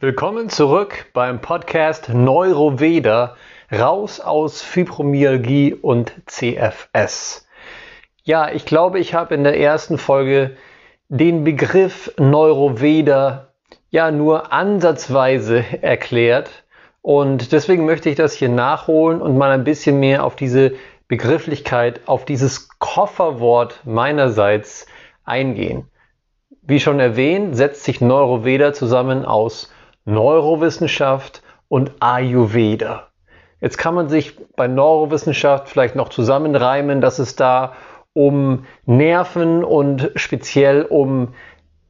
Willkommen zurück beim Podcast Neuroveda, raus aus Fibromyalgie und CFS. Ja, ich glaube, ich habe in der ersten Folge den Begriff Neuroveda ja nur ansatzweise erklärt und deswegen möchte ich das hier nachholen und mal ein bisschen mehr auf diese Begrifflichkeit, auf dieses Kofferwort meinerseits eingehen. Wie schon erwähnt, setzt sich Neuroveda zusammen aus Neurowissenschaft und Ayurveda. Jetzt kann man sich bei Neurowissenschaft vielleicht noch zusammenreimen, dass es da um Nerven und speziell um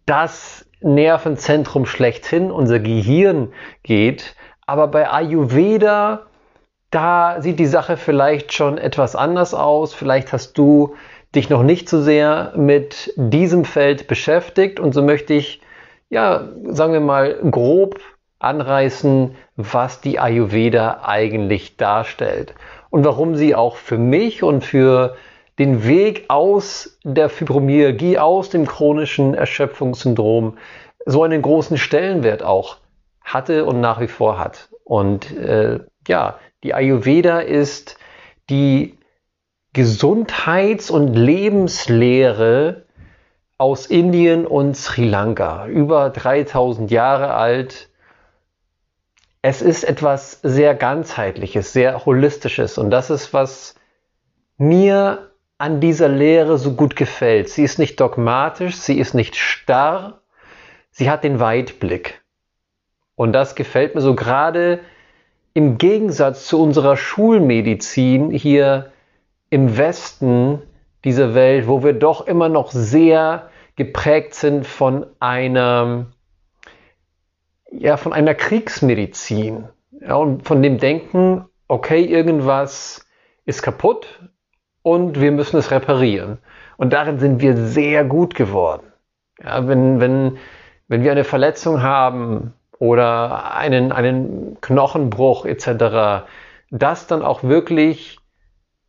das Nervenzentrum schlechthin, unser Gehirn geht. Aber bei Ayurveda, da sieht die Sache vielleicht schon etwas anders aus. Vielleicht hast du dich noch nicht so sehr mit diesem Feld beschäftigt und so möchte ich ja, sagen wir mal, grob anreißen, was die Ayurveda eigentlich darstellt und warum sie auch für mich und für den Weg aus der Fibromyalgie, aus dem chronischen Erschöpfungssyndrom so einen großen Stellenwert auch hatte und nach wie vor hat. Und äh, ja, die Ayurveda ist die Gesundheits- und Lebenslehre aus Indien und Sri Lanka, über 3000 Jahre alt. Es ist etwas sehr ganzheitliches, sehr holistisches und das ist, was mir an dieser Lehre so gut gefällt. Sie ist nicht dogmatisch, sie ist nicht starr, sie hat den Weitblick. Und das gefällt mir so gerade im Gegensatz zu unserer Schulmedizin hier im Westen dieser Welt, wo wir doch immer noch sehr geprägt sind von einer, ja, von einer Kriegsmedizin ja, und von dem Denken, okay, irgendwas ist kaputt und wir müssen es reparieren. Und darin sind wir sehr gut geworden. Ja, wenn, wenn, wenn wir eine Verletzung haben oder einen, einen Knochenbruch etc., das dann auch wirklich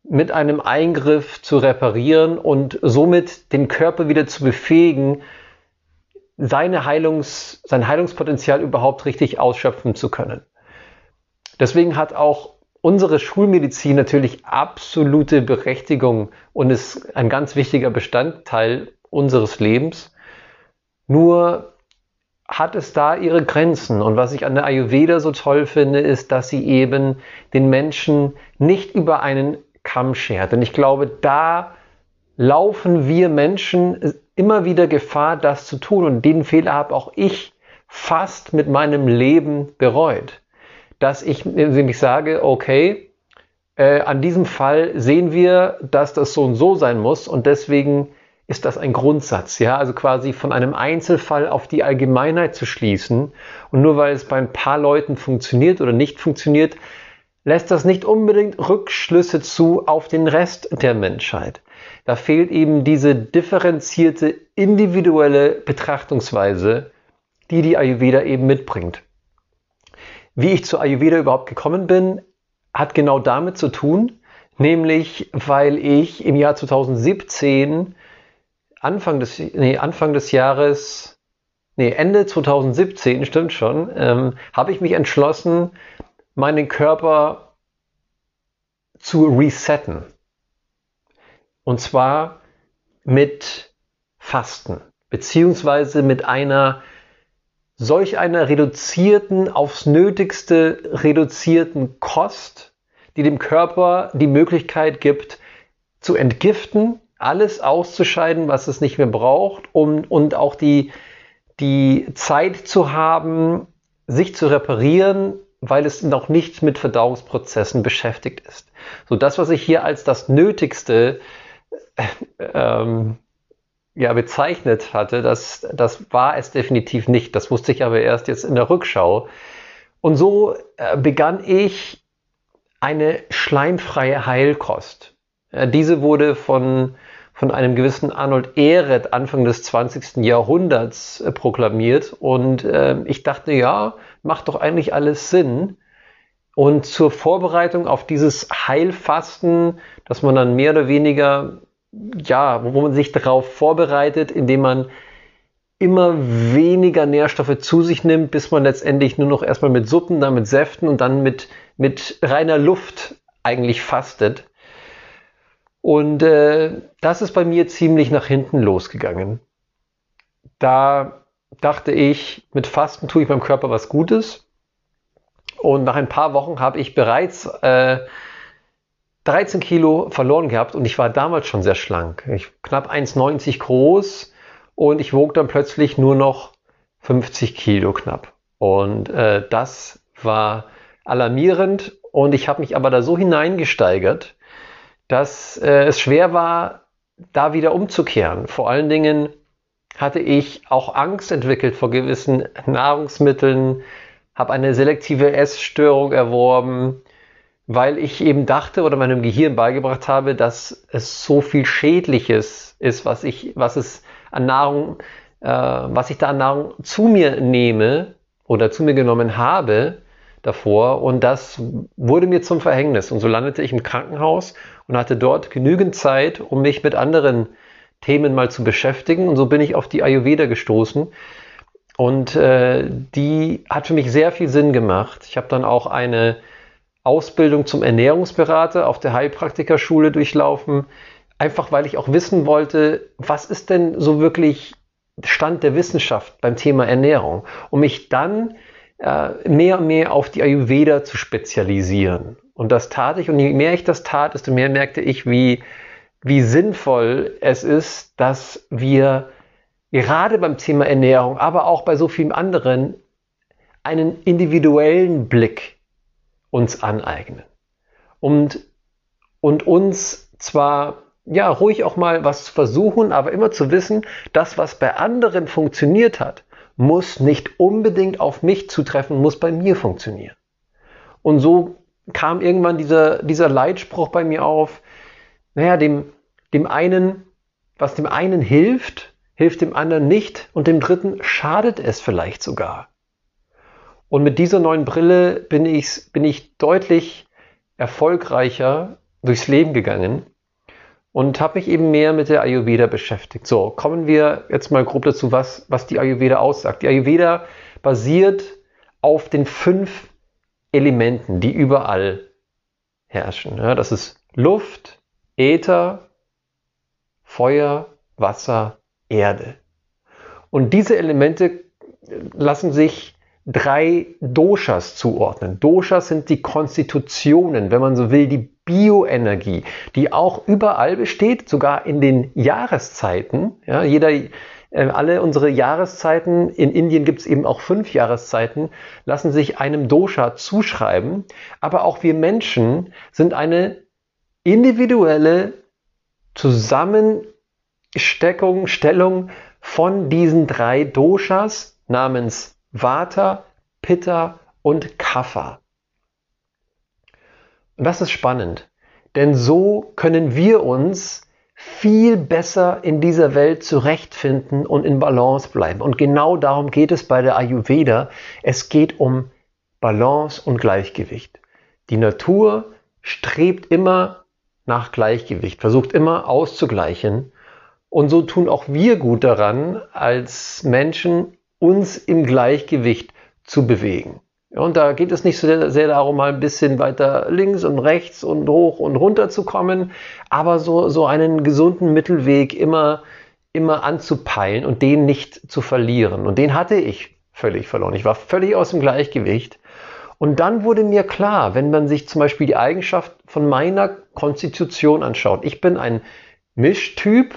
mit einem Eingriff zu reparieren und somit den Körper wieder zu befähigen, seine Heilungs, sein Heilungspotenzial überhaupt richtig ausschöpfen zu können. Deswegen hat auch unsere Schulmedizin natürlich absolute Berechtigung und ist ein ganz wichtiger Bestandteil unseres Lebens. Nur hat es da ihre Grenzen. Und was ich an der Ayurveda so toll finde, ist, dass sie eben den Menschen nicht über einen Kamm schert. Und ich glaube, da laufen wir Menschen immer wieder Gefahr, das zu tun. Und den Fehler habe auch ich fast mit meinem Leben bereut. Dass ich nämlich sage, okay, äh, an diesem Fall sehen wir, dass das so und so sein muss und deswegen ist das ein Grundsatz, ja, also quasi von einem Einzelfall auf die Allgemeinheit zu schließen und nur weil es bei ein paar Leuten funktioniert oder nicht funktioniert, lässt das nicht unbedingt Rückschlüsse zu auf den Rest der Menschheit. Da fehlt eben diese differenzierte, individuelle Betrachtungsweise, die die Ayurveda eben mitbringt. Wie ich zu Ayurveda überhaupt gekommen bin, hat genau damit zu tun, nämlich weil ich im Jahr 2017, Anfang des, nee, Anfang des Jahres, nee, Ende 2017, stimmt schon, ähm, habe ich mich entschlossen, meinen Körper zu resetten. Und zwar mit Fasten, beziehungsweise mit einer solch einer reduzierten, aufs Nötigste reduzierten Kost, die dem Körper die Möglichkeit gibt, zu entgiften, alles auszuscheiden, was es nicht mehr braucht, um, und auch die, die Zeit zu haben, sich zu reparieren, weil es noch nicht mit Verdauungsprozessen beschäftigt ist. So das, was ich hier als das Nötigste äh, ähm, ja, bezeichnet hatte, das, das war es definitiv nicht. Das wusste ich aber erst jetzt in der Rückschau. Und so äh, begann ich eine schleimfreie Heilkost. Äh, diese wurde von, von einem gewissen Arnold Ehret Anfang des 20. Jahrhunderts äh, proklamiert. Und äh, ich dachte, ja, macht doch eigentlich alles Sinn. Und zur Vorbereitung auf dieses Heilfasten, dass man dann mehr oder weniger, ja, wo man sich darauf vorbereitet, indem man immer weniger Nährstoffe zu sich nimmt, bis man letztendlich nur noch erstmal mit Suppen, dann mit Säften und dann mit, mit reiner Luft eigentlich fastet. Und äh, das ist bei mir ziemlich nach hinten losgegangen. Da dachte ich, mit Fasten tue ich meinem Körper was Gutes. Und nach ein paar Wochen habe ich bereits äh, 13 Kilo verloren gehabt und ich war damals schon sehr schlank. Ich knapp 1,90 groß und ich wog dann plötzlich nur noch 50 Kilo knapp. Und äh, das war alarmierend und ich habe mich aber da so hineingesteigert, dass äh, es schwer war, da wieder umzukehren. Vor allen Dingen hatte ich auch Angst entwickelt vor gewissen Nahrungsmitteln, habe eine selektive Essstörung erworben, weil ich eben dachte oder meinem Gehirn beigebracht habe, dass es so viel Schädliches ist, was ich, was es an Nahrung, äh, was ich da an Nahrung zu mir nehme oder zu mir genommen habe davor. Und das wurde mir zum Verhängnis. Und so landete ich im Krankenhaus und hatte dort genügend Zeit, um mich mit anderen Themen mal zu beschäftigen. Und so bin ich auf die Ayurveda gestoßen. Und äh, die hat für mich sehr viel Sinn gemacht. Ich habe dann auch eine Ausbildung zum Ernährungsberater auf der Heilpraktikerschule durchlaufen, einfach weil ich auch wissen wollte, was ist denn so wirklich Stand der Wissenschaft beim Thema Ernährung, um mich dann mehr und mehr auf die Ayurveda zu spezialisieren. Und das tat ich und je mehr ich das tat, desto mehr merkte ich, wie, wie sinnvoll es ist, dass wir gerade beim Thema Ernährung, aber auch bei so vielen anderen, einen individuellen Blick uns aneignen. Und, und uns zwar ja ruhig auch mal was zu versuchen, aber immer zu wissen, das, was bei anderen funktioniert hat, muss nicht unbedingt auf mich zutreffen, muss bei mir funktionieren. Und so kam irgendwann dieser, dieser Leitspruch bei mir auf, naja, dem, dem einen, was dem einen hilft, hilft dem anderen nicht und dem dritten schadet es vielleicht sogar. Und mit dieser neuen Brille bin ich, bin ich deutlich erfolgreicher durchs Leben gegangen und habe mich eben mehr mit der Ayurveda beschäftigt. So, kommen wir jetzt mal grob dazu, was, was die Ayurveda aussagt. Die Ayurveda basiert auf den fünf Elementen, die überall herrschen. Ja, das ist Luft, Äther, Feuer, Wasser, Erde. Und diese Elemente lassen sich drei Doshas zuordnen. Doshas sind die Konstitutionen, wenn man so will, die Bioenergie, die auch überall besteht, sogar in den Jahreszeiten. Ja, jeder, äh, alle unsere Jahreszeiten, in Indien gibt es eben auch fünf Jahreszeiten, lassen sich einem Dosha zuschreiben. Aber auch wir Menschen sind eine individuelle Zusammensteckung, Stellung von diesen drei Doshas namens Vata, Pitta und Kapha. Und das ist spannend, denn so können wir uns viel besser in dieser Welt zurechtfinden und in Balance bleiben. Und genau darum geht es bei der Ayurveda. Es geht um Balance und Gleichgewicht. Die Natur strebt immer nach Gleichgewicht, versucht immer auszugleichen. Und so tun auch wir gut daran, als Menschen uns im Gleichgewicht zu bewegen. Und da geht es nicht so sehr, sehr darum, mal ein bisschen weiter links und rechts und hoch und runter zu kommen, aber so, so einen gesunden Mittelweg immer, immer anzupeilen und den nicht zu verlieren. Und den hatte ich völlig verloren. Ich war völlig aus dem Gleichgewicht. Und dann wurde mir klar, wenn man sich zum Beispiel die Eigenschaft von meiner Konstitution anschaut. Ich bin ein Mischtyp,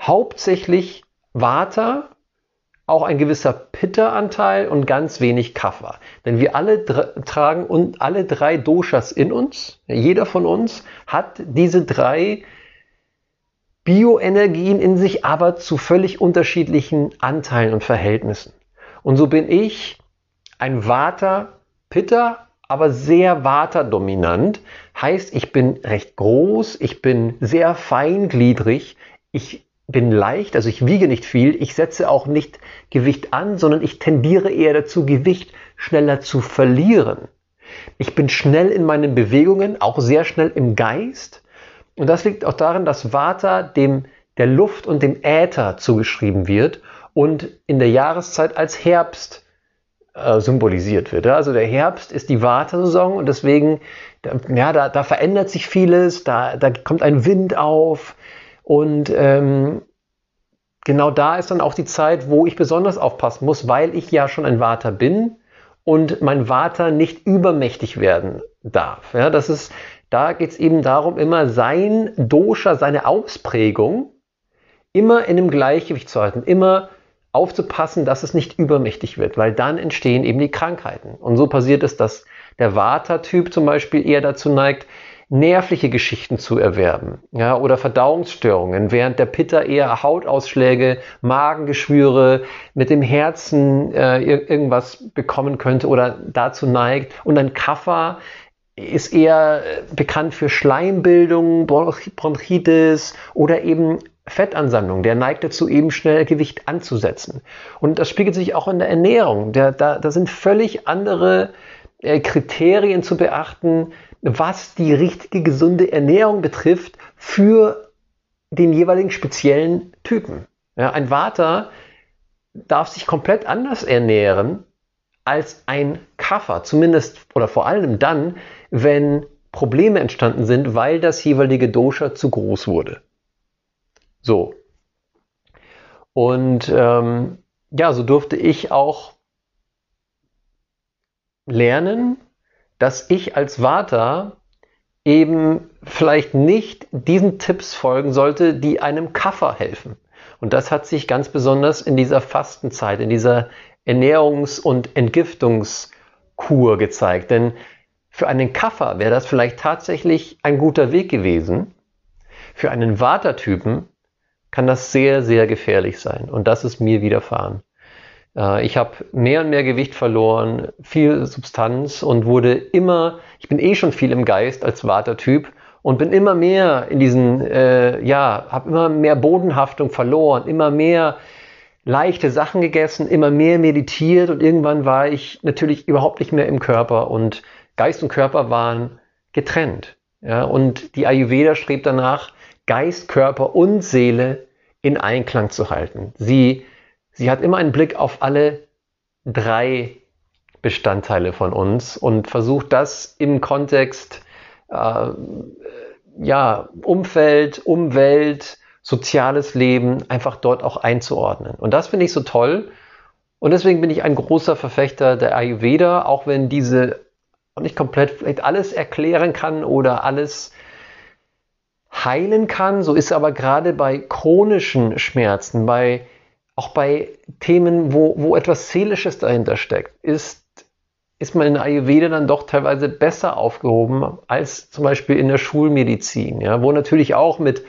hauptsächlich Vata, auch ein gewisser Pitta-Anteil und ganz wenig Kapha. Denn wir alle tragen und alle drei Doshas in uns. Jeder von uns hat diese drei Bioenergien in sich, aber zu völlig unterschiedlichen Anteilen und Verhältnissen. Und so bin ich ein Vata Pitta, aber sehr Vata-dominant. Heißt, ich bin recht groß, ich bin sehr feingliedrig, ich bin leicht, also ich wiege nicht viel, ich setze auch nicht Gewicht an, sondern ich tendiere eher dazu, Gewicht schneller zu verlieren. Ich bin schnell in meinen Bewegungen, auch sehr schnell im Geist. Und das liegt auch darin, dass Vata dem der Luft und dem Äther zugeschrieben wird und in der Jahreszeit als Herbst äh, symbolisiert wird. Also der Herbst ist die Wartesaison und deswegen, ja, da, da verändert sich vieles, da, da kommt ein Wind auf und ähm, genau da ist dann auch die Zeit, wo ich besonders aufpassen muss, weil ich ja schon ein Vater bin und mein Vater nicht übermächtig werden darf. Ja, das ist, da geht es eben darum, immer sein Dosha, seine Ausprägung, immer in einem Gleichgewicht zu halten, immer aufzupassen, dass es nicht übermächtig wird, weil dann entstehen eben die Krankheiten. Und so passiert es, dass der Vata-Typ zum Beispiel eher dazu neigt, nervliche Geschichten zu erwerben ja, oder Verdauungsstörungen, während der Pitta eher Hautausschläge, Magengeschwüre, mit dem Herzen äh, irgendwas bekommen könnte oder dazu neigt. Und ein Kapha ist eher bekannt für Schleimbildung, Bronchitis oder eben Fettansammlung. Der neigt dazu, eben schnell Gewicht anzusetzen. Und das spiegelt sich auch in der Ernährung. Da, da, da sind völlig andere äh, Kriterien zu beachten, was die richtige gesunde Ernährung betrifft für den jeweiligen speziellen Typen. Ja, ein Vater darf sich komplett anders ernähren als ein Kaffer, zumindest oder vor allem dann, wenn Probleme entstanden sind, weil das jeweilige Dosha zu groß wurde. So. Und ähm, ja, so durfte ich auch lernen, dass ich als Vater eben vielleicht nicht diesen Tipps folgen sollte, die einem Kaffer helfen. Und das hat sich ganz besonders in dieser Fastenzeit, in dieser Ernährungs- und Entgiftungskur gezeigt. Denn für einen Kaffer wäre das vielleicht tatsächlich ein guter Weg gewesen. Für einen Vata-Typen kann das sehr, sehr gefährlich sein. Und das ist mir widerfahren. Äh, ich habe mehr und mehr Gewicht verloren, viel Substanz und wurde immer, ich bin eh schon viel im Geist als Watertyp und bin immer mehr in diesen, äh, ja, habe immer mehr Bodenhaftung verloren, immer mehr leichte Sachen gegessen, immer mehr meditiert und irgendwann war ich natürlich überhaupt nicht mehr im Körper und Geist und Körper waren getrennt. Ja, und die Ayurveda strebt danach, Geist, Körper und Seele in Einklang zu halten. Sie, sie hat immer einen Blick auf alle drei Bestandteile von uns und versucht das im Kontext äh, ja, Umfeld, Umwelt, soziales Leben einfach dort auch einzuordnen. Und das finde ich so toll. Und deswegen bin ich ein großer Verfechter der Ayurveda, auch wenn diese nicht komplett vielleicht alles erklären kann oder alles heilen kann. So ist aber gerade bei chronischen Schmerzen, bei, auch bei Themen, wo, wo etwas Seelisches dahinter steckt, ist, ist man in Ayurveda dann doch teilweise besser aufgehoben als zum Beispiel in der Schulmedizin, ja, wo natürlich auch mit,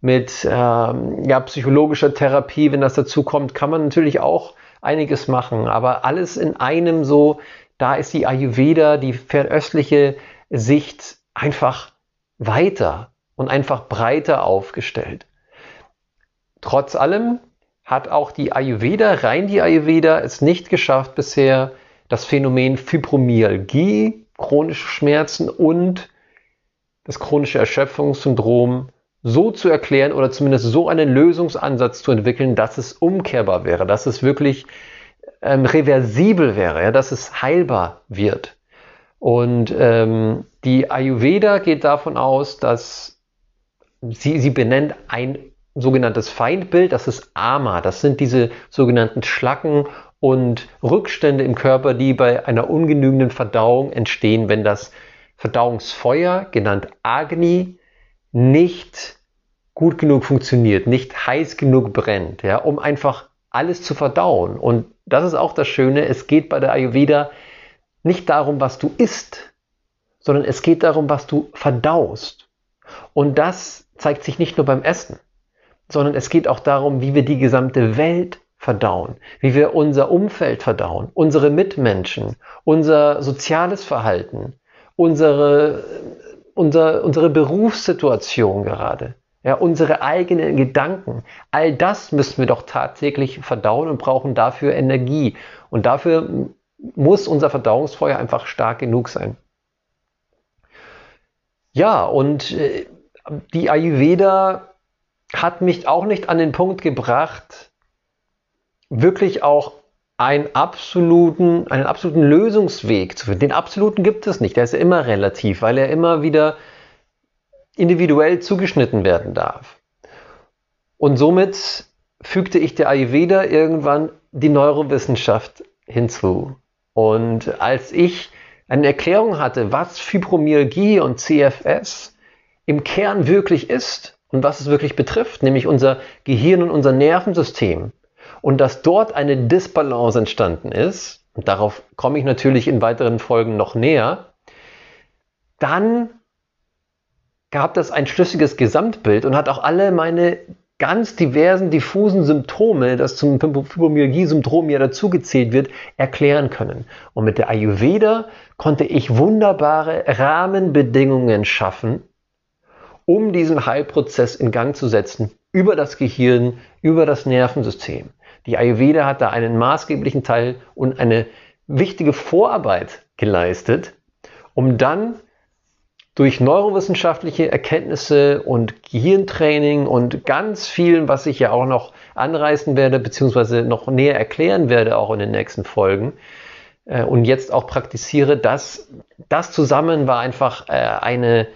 mit ähm, ja, psychologischer Therapie, wenn das dazu kommt, kann man natürlich auch einiges machen. Aber alles in einem so, da ist die Ayurveda, die fernöstliche Sicht einfach weiter und einfach breiter aufgestellt. Trotz allem hat auch die Ayurveda, rein die Ayurveda, es nicht geschafft bisher, das Phänomen Fibromyalgie, chronische Schmerzen und das chronische Erschöpfungssyndrom so zu erklären oder zumindest so einen Lösungsansatz zu entwickeln, dass es umkehrbar wäre, dass es wirklich ähm, reversibel wäre, ja, dass es heilbar wird. Und ähm, die Ayurveda geht davon aus, dass sie, sie benennt ein sogenanntes Feindbild, das ist Ama. Das sind diese sogenannten Schlacken und Rückstände im Körper, die bei einer ungenügenden Verdauung entstehen, wenn das Verdauungsfeuer, genannt Agni, nicht gut genug funktioniert, nicht heiß genug brennt, ja, um einfach alles zu verdauen. Und das ist auch das Schöne, es geht bei der Ayurveda nicht darum, was du isst, sondern es geht darum, was du verdaust. Und das zeigt sich nicht nur beim Essen, sondern es geht auch darum, wie wir die gesamte Welt verdauen, wie wir unser Umfeld verdauen, unsere Mitmenschen, unser soziales Verhalten, unsere, unser, unsere Berufssituation gerade, ja, unsere eigenen Gedanken. All das müssen wir doch tagtäglich verdauen und brauchen dafür Energie. Und dafür muss unser Verdauungsfeuer einfach stark genug sein. Ja, und äh, die Ayurveda hat mich auch nicht an den Punkt gebracht, wirklich auch einen absoluten, einen absoluten Lösungsweg zu finden. Den absoluten gibt es nicht. Der ist ja immer relativ, weil er immer wieder individuell zugeschnitten werden darf. Und somit fügte ich der Ayurveda irgendwann die Neurowissenschaft hinzu. Und als ich eine Erklärung hatte, was Fibromyalgie und CFS im Kern wirklich ist und was es wirklich betrifft, nämlich unser Gehirn und unser Nervensystem, und dass dort eine Disbalance entstanden ist, und darauf komme ich natürlich in weiteren Folgen noch näher, dann gab das ein schlüssiges Gesamtbild und hat auch alle meine ganz diversen, diffusen Symptome, das zum Fibromyalgie-Syndrom ja dazugezählt wird, erklären können. Und mit der Ayurveda konnte ich wunderbare Rahmenbedingungen schaffen, um diesen Heilprozess in Gang zu setzen, über das Gehirn, über das Nervensystem. Die Ayurveda hat da einen maßgeblichen Teil und eine wichtige Vorarbeit geleistet, um dann durch neurowissenschaftliche Erkenntnisse und Gehirntraining und ganz vielen, was ich ja auch noch anreißen werde, beziehungsweise noch näher erklären werde, auch in den nächsten Folgen, äh, und jetzt auch praktiziere, dass das zusammen war einfach äh, eine,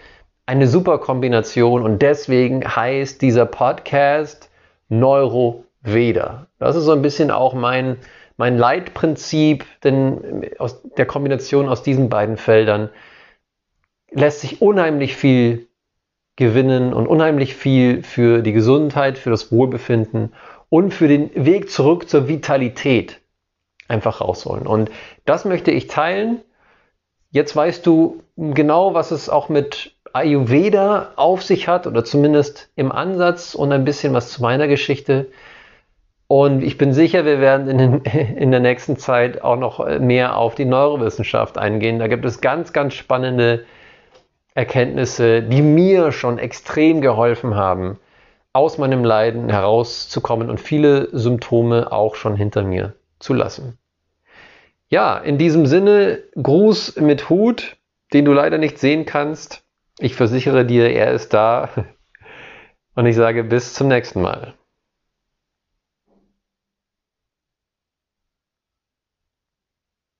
eine super Kombination und deswegen heißt dieser Podcast Neuroveda. Das ist so ein bisschen auch mein, mein Leitprinzip, denn aus der Kombination aus diesen beiden Feldern lässt sich unheimlich viel gewinnen und unheimlich viel für die Gesundheit, für das Wohlbefinden und für den Weg zurück zur Vitalität einfach rausholen. Und das möchte ich teilen. Jetzt weißt du genau, was es auch mit Ayurveda auf sich hat oder zumindest im Ansatz und ein bisschen was zu meiner Geschichte. Und ich bin sicher, wir werden in, den, in, der nächsten Zeit auch noch mehr auf die Neurowissenschaft eingehen. Da gibt es ganz, ganz spannende Erkenntnisse, die mir schon extrem geholfen haben, aus meinem Leiden herauszukommen und viele Symptome auch schon hinter mir zu lassen. Ja, in diesem Sinne, Gruß mit Hut, den du leider nicht sehen kannst. Ich versichere dir, er ist da. Und ich sage bis zum nächsten Mal.